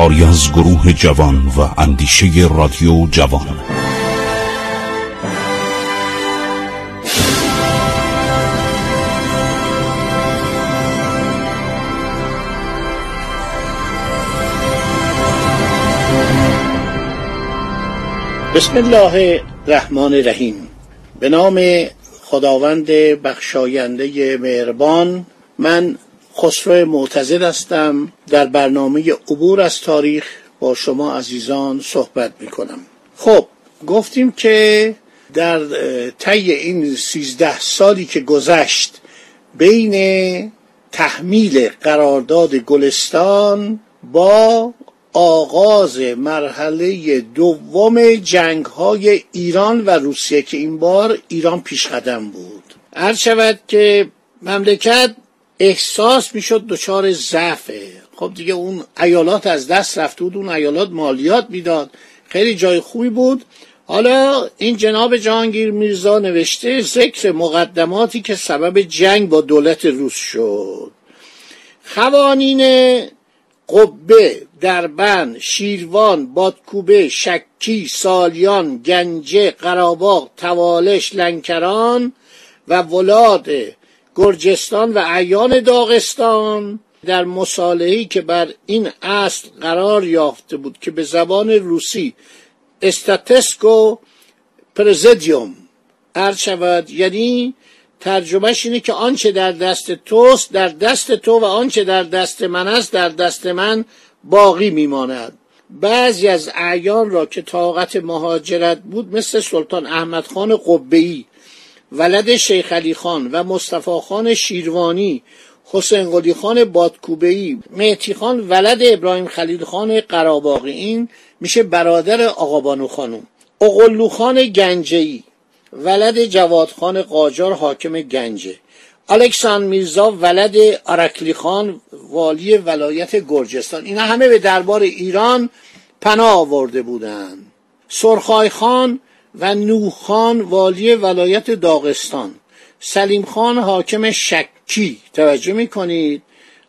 کاری از گروه جوان و اندیشه رادیو جوان. بسم الله الرحمن الرحیم. به نام خداوند بخشاینده مهربان من خسرو معتزد هستم. در برنامه عبور از تاریخ با شما عزیزان صحبت می کنم خب گفتیم که در طی این سیزده سالی که گذشت بین تحمیل قرارداد گلستان با آغاز مرحله دوم جنگ های ایران و روسیه که این بار ایران پیش قدم بود. هر شود که مملکت احساس می‌شد دچار ضعفه. خب دیگه اون ایالات از دست رفته بود اون ایالات مالیات می‌داد. خیلی جای خوبی بود. حالا این جناب جهانگیر میرزا نوشته ذکر مقدماتی که سبب جنگ با دولت روس شد. خوانین قبه دربند شیروان بادکوبه شکی سالیان گنجه قراباغ توالش لنکران و ولاد گرجستان و ایان داغستان در مصالحه‌ای که بر این اصل قرار یافته بود که به زبان روسی استاتسکو پرزیدیوم عرض شود یعنی ترجمهش اینه که آنچه در دست توست در دست تو و آنچه در دست من است در دست من باقی میماند. بعضی از اعیان را که طاقت مهاجرت بود مثل سلطان احمد خان قبهی ولد شیخ علی خان و مصطفی خان شیروانی حسین قلی خان بادکوبهی مهتی خان ولد ابراهیم خلیل خان قراباقی این میشه برادر آقابانو خانوم اقلو خان گنجهی ولد جواد خان قاجار حاکم گنجه. الکسان میرزا ولد ارکلی خان والی ولایت گرجستان. اینا همه به دربار ایران پناه آورده بودند سرخای خان و نوح خان والی ولایت داغستان. سلیم خان حاکم شکی. توجه می‌کنید؟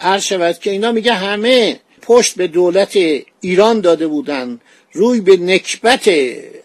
عرض شود که اینا میگه همه پشت به دولت ایران داده بودند روی به نکبت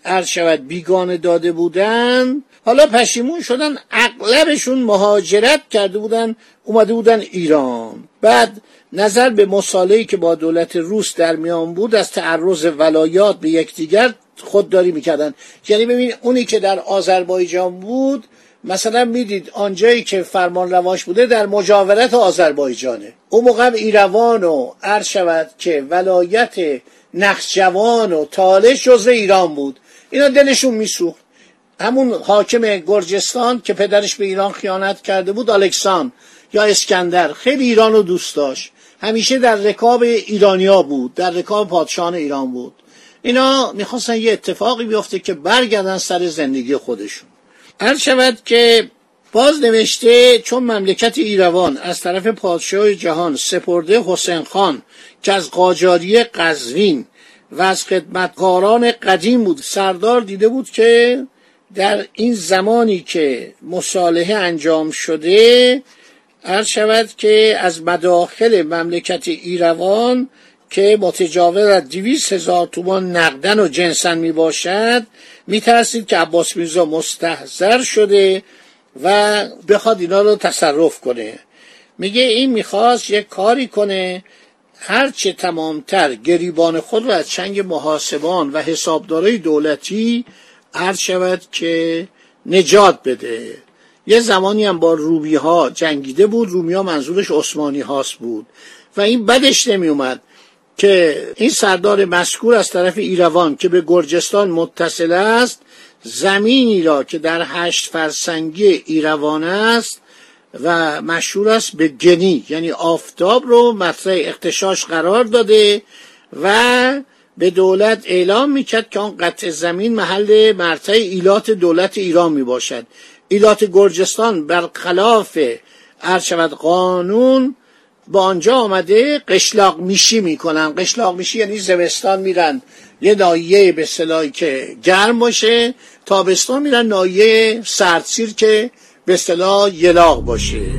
عرض شود بیگانه داده بودند حالا پشیمون شدن اغلبشون مهاجرت کرده بودن اومده بودن ایران. بعد نظر به مصالحه‌ای که با دولت روس در میان بود از تعرض ولایات به یکدیگر خودداری می‌کردن. یعنی ببین اونی که در آذربایجان بود مثلا می‌دید آنجایی که فرمان رواش بوده در مجاورت آذربایجانه. اون موقع ایروان و عرض شود که ولایت نخجوان و تالش جزو ایران بود. اینا دلشون میسوخت. همون حاکم گرجستان که پدرش به ایران خیانت کرده بود الکسان یا اسکندر. خیلی ایران رو دوست داشت. همیشه در رکاب ایرانیا بود در رکاب پادشاهان ایران بود. اینا می‌خواستن یه اتفاقی بیفته که برگردن سر زندگی خودشون. هر شود که باز نوشته چون مملکت ایروان از طرف پادشاه جهان سپرده حسین خان که از قاجاری قزوین و از خدمتکاران قدیم بود سردار دیده بود که در این زمانی که مصالحه انجام شده عرض شود که از مداخل مملکت ایروان که متجاوز از دویست هزار تومان نقدن و جنسن می باشد می ترسید که عباس میرزا مستحضر شده و بخواد اینا رو تصرف کنه. میگه این می‌خواست یک کاری کنه هرچه تمامتر گریبان خود را از چنگ محاسبان و حسابدارای دولتی عرض شود که نجات بده. یه زمانی هم با رومی ها جنگیده بود رومی ها منظورش عثمانی هاست بود. و این بدش نمی اومد که این سردار مسکور از طرف ایروان که به گرجستان متصل است زمینی را که در هشت فرسنگی ایروان است و مشهور است به گنی یعنی آفتاب رو مطرح اختشاش قرار داده و به دولت اعلام می‌کرد که آن قطع زمین محل مرتع ایلات دولت ایران می باشد ایلات گرجستان برخلاف شود قانون با آنجا آمده قشلاق میشی می‌کنن. قشلاق میشی یعنی زمستان میرن. یه نایه به صلاحی که گرم باشه تابستان میرن نایه سردسیر که به اصطلاح یلاق باشه.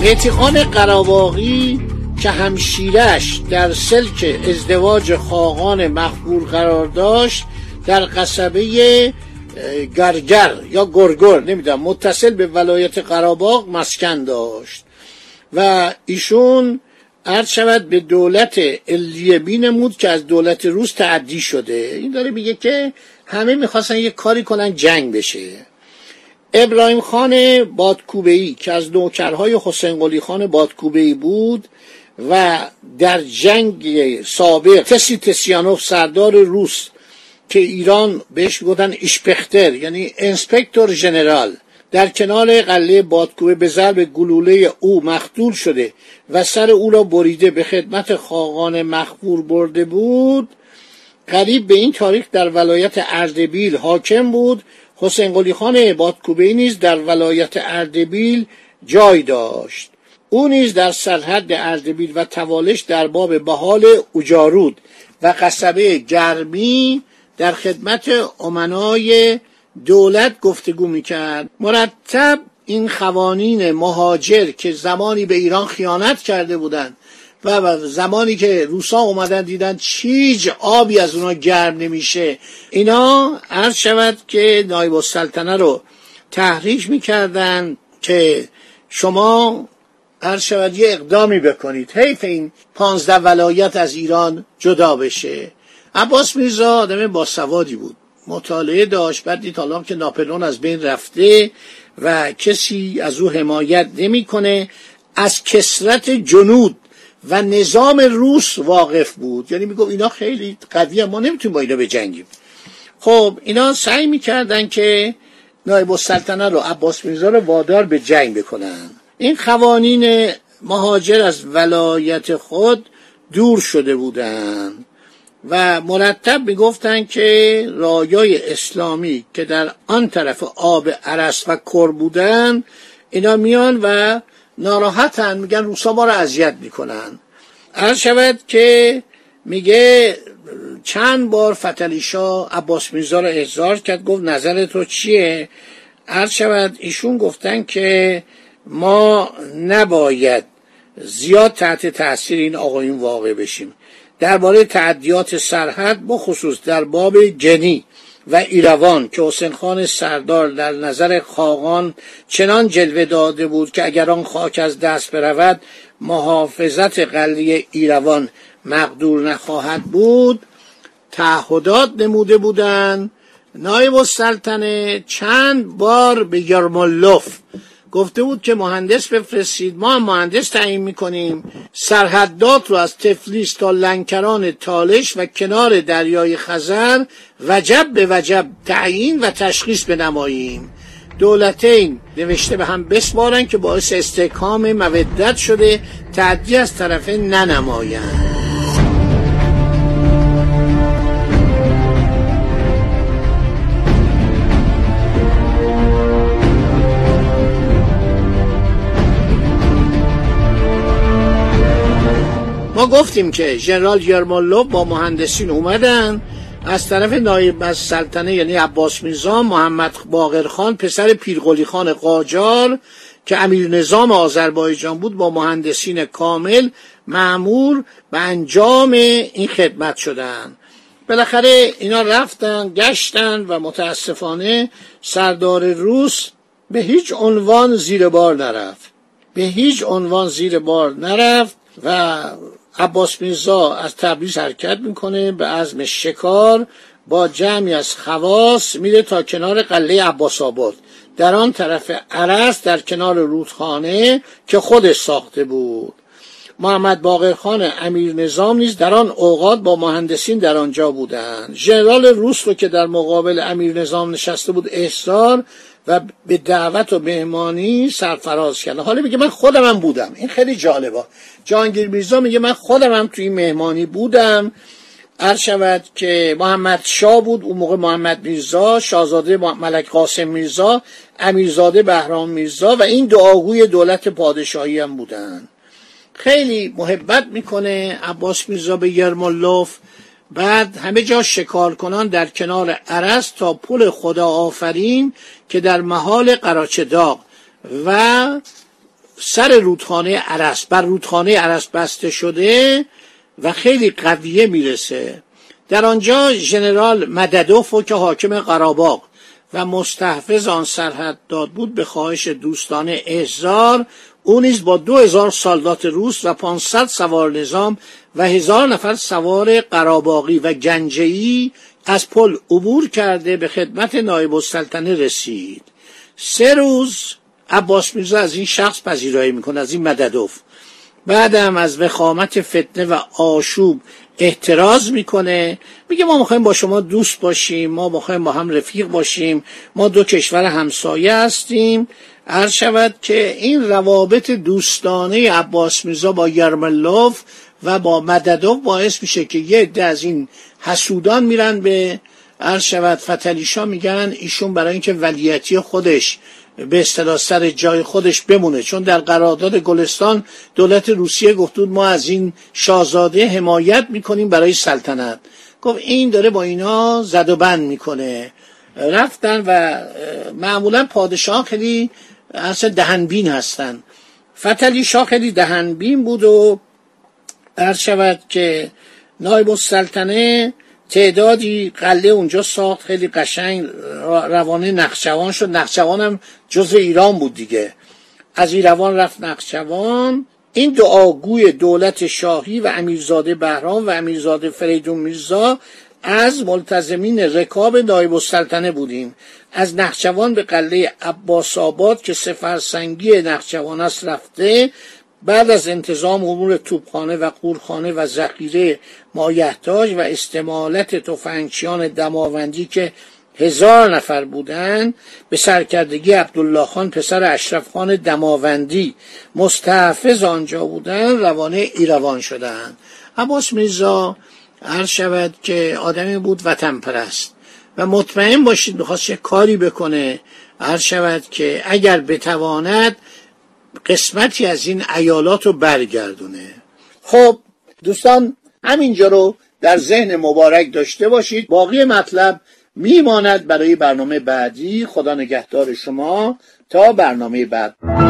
میتیخان قراباقی که همشیرش در سلک ازدواج خاقان مخبور قرار داشت در قصبه گرگر یا گرگر نمی‌دونم متصل به ولایت قراباق مسکن داشت. و ایشون عرض شود به دولت الیه بینمود که از دولت روس تعدی شده. این داره میگه که همه می‌خواستن یه کاری کنن جنگ بشه. ابراهیم خان بادکوبهی که از نوکرهای حسین قلی خان بادکوبهی بود و در جنگ سابق تسی تسیانوف سردار روس که ایران بهش گفتن اشپختر یعنی انسپکتور ژنرال در کنار قلعه بادکوبه به ضرب گلوله او مختول شده و سر او را بریده به خدمت خاقان مخبور برده بود. قریب به این تاریخ در ولایت اردبیل حاکم بود. حسین قلی خان بادکوبه نیز در ولایت اردبیل جای داشت. او نیز در سرحد اردبیل و توالش در باب بحال اجارود و قصبه گرمی در خدمت امنای دولت گفتگو می‌کرد. مرتب این خوانین مهاجر که زمانی به ایران خیانت کرده بودند و زمانی که روسا اومدن دیدن چیج آبی از اونا گرم نمیشه اینا عرض شود که نایب السلطنه رو تحریش می‌کردن که شما عرض شود یه اقدامی بکنید. حیف این پانزده ولایت از ایران جدا بشه. عباس میرزا آدم باسوادی بود. مطالعه داشت بعد دید حالا که ناپلون از بین رفته و کسی از او حمایت نمی‌کنه. از کسرت جنود و نظام روس واقف بود. یعنی میگم اینا خیلی قوی ما نمی‌تونیم با اینا بجنگیم. خب اینا سعی می‌کردن که نایب السلطنه رو عباس میرزا رو وادار به جنگ بکنن. این قوانین مهاجر از ولایت خود دور شده بودند و مرتب می‌گفتند که رایای اسلامی که در آن طرف آب عرس و کر بودن اینا میان و ناراحتن میگن روسا ما رو اذیت می‌کنن. عرض شود که میگه چند بار فتلی شاه عباس میرزا رو احضار کرد گفت نظر تو چیه؟ عرض شود ایشون گفتن که ما نباید زیاد تحت تاثیر این آقایون واقع بشیم. درباره تعدیات سرحد بخصوص در باب جنی و ایروان که حسین خان سردار در نظر خاقان چنان جلوه داده بود که اگر آن خاک از دست برود محافظت قلیه ایروان مقدور نخواهد بود. تعهدات نموده بودند. نایب السلطنه چند بار به یرمالوف گفته بود که مهندس بفرستید. ما هم مهندس تعیین می‌کنیم. سرحدات رو از تفلیس تا لنکران تالش و کنار دریای خزر وجب به وجب تعیین و تشخیص بنماییم. دولتین نوشته به هم بسپارن که باعث استحکام مودت شده تعدی از طرف ننمایند. ما گفتیم که ژنرال یرمالوف با مهندسین اومدن. از طرف نایب از سلطنه یعنی عباس میرزا محمد باقرخان پسر پیرقلی خان قاجار که امیر نظام آذربایجان بود با مهندسین کامل معمور به انجام این خدمت شدن. بالاخره اینا رفتن گشتن و متاسفانه سردار روس به هیچ عنوان زیر بار نرفت. به هیچ عنوان زیر بار نرفت و عباس میرزا از تبریز حرکت می‌کنه به عزم شکار با جمعی از خواص میره تا کنار قله عباس آباد. در آن طرف عرس در کنار رودخانه که خودش ساخته بود. محمد باقر خان امیر نظام نیز در آن اوقات با مهندسین در آنجا بودند. ژنرال روس رو که در مقابل امیر نظام نشسته بود احضار و به دعوت و مهمانی سرفراز کرد حالا میگه من خودم بودم. این خیلی جالبه. جهانگیر میرزا میگه من خودم هم توی مهمانی بودم. عرض شود که محمد شاه بود اون موقع محمد میرزا شاهزاده ملک قاسم میرزا امیرزاده بهرام میرزا و این دعاگوی دولت پادشاهی هم بودن. خیلی محبت می‌کنه عباس میرزا به یرمالوف بعد همه جا شکار کنان در کنار عرس تا پل خدا آفرین که در محال قراچه داغ و سر رودخانه عرس بر رودخانه عرس بسته شده و خیلی قویه می‌رسه. در آنجا ژنرال مددوف که حاکم قراباغ و مستحفظ آن سرحد داد بود به خواهش دوستان احزار او نیز با دو هزار سالدات روس و پانصد سوار نظام و هزار نفر سوار قراباقی و گنجهی از پل عبور کرده به خدمت نایب السلطنه رسید. سه روز عباس میرزا از این شخص پذیرایی می‌کنه از این مددوف. بعدم از وخامت فتنه و آشوب احتراز می‌کنه. میگه ما می‌خوایم با شما دوست باشیم ما می‌خوایم با هم رفیق باشیم ما دو کشور همسایه هستیم. عرض شود که این روابط دوستانه عباس میرزا با یرملوف و با مددوف باعث میشه که یه عده از این حسودان میرن به عرض شود فتلیشا میگن ایشون برای اینکه ولیتی خودش به اصطلاح سر جای خودش بمونه. چون در قرارداد گلستان دولت روسیه گفت ما از این شاهزاده حمایت می‌کنیم برای سلطنت. گفت این داره با اینا زد و بند می‌کنه. رفتن و معمولا پادشاه خیلی اصلا دهنبین هستن. فتلی شاه خیلی دهنبین بود و عرض شود که نایب السلطنه تعدادی قله اونجا ساخت خیلی قشنگ روانه نقشوان شد. نقشوان هم جزو ایران بود دیگه. از ایروان رفت نقشوان. این دعاگوی دولت شاهی و امیرزاده بهرام و امیرزاده فریدون میرزا از ملتزمین رکاب نایب السلطنه بودیم. از نخچوان به قله عباس آباد که سفرسنگی نخچوان است رفته بعد از انتظام امور توپخانه و قورخانه و ذخیره مایحتاج و استمالت تفنگچیان دماوندی که هزار نفر بودند به سرکردگی عبدالله خان پسر اشرف خان دماوندی مستحفظ آنجا بودند روانه ایروان شدند عباس میرزا عرض شود که آدمی بود وطن پرست و مطمئن باشید می‌خواست چه کاری بکنه. عرض شود که اگر بتواند قسمتی از این ایالات رو برگردونه. خب دوستان همینجا رو در ذهن مبارک داشته باشید. باقی مطلب میماند برای برنامه بعدی. خدا نگهدار شما. تا برنامه بعد.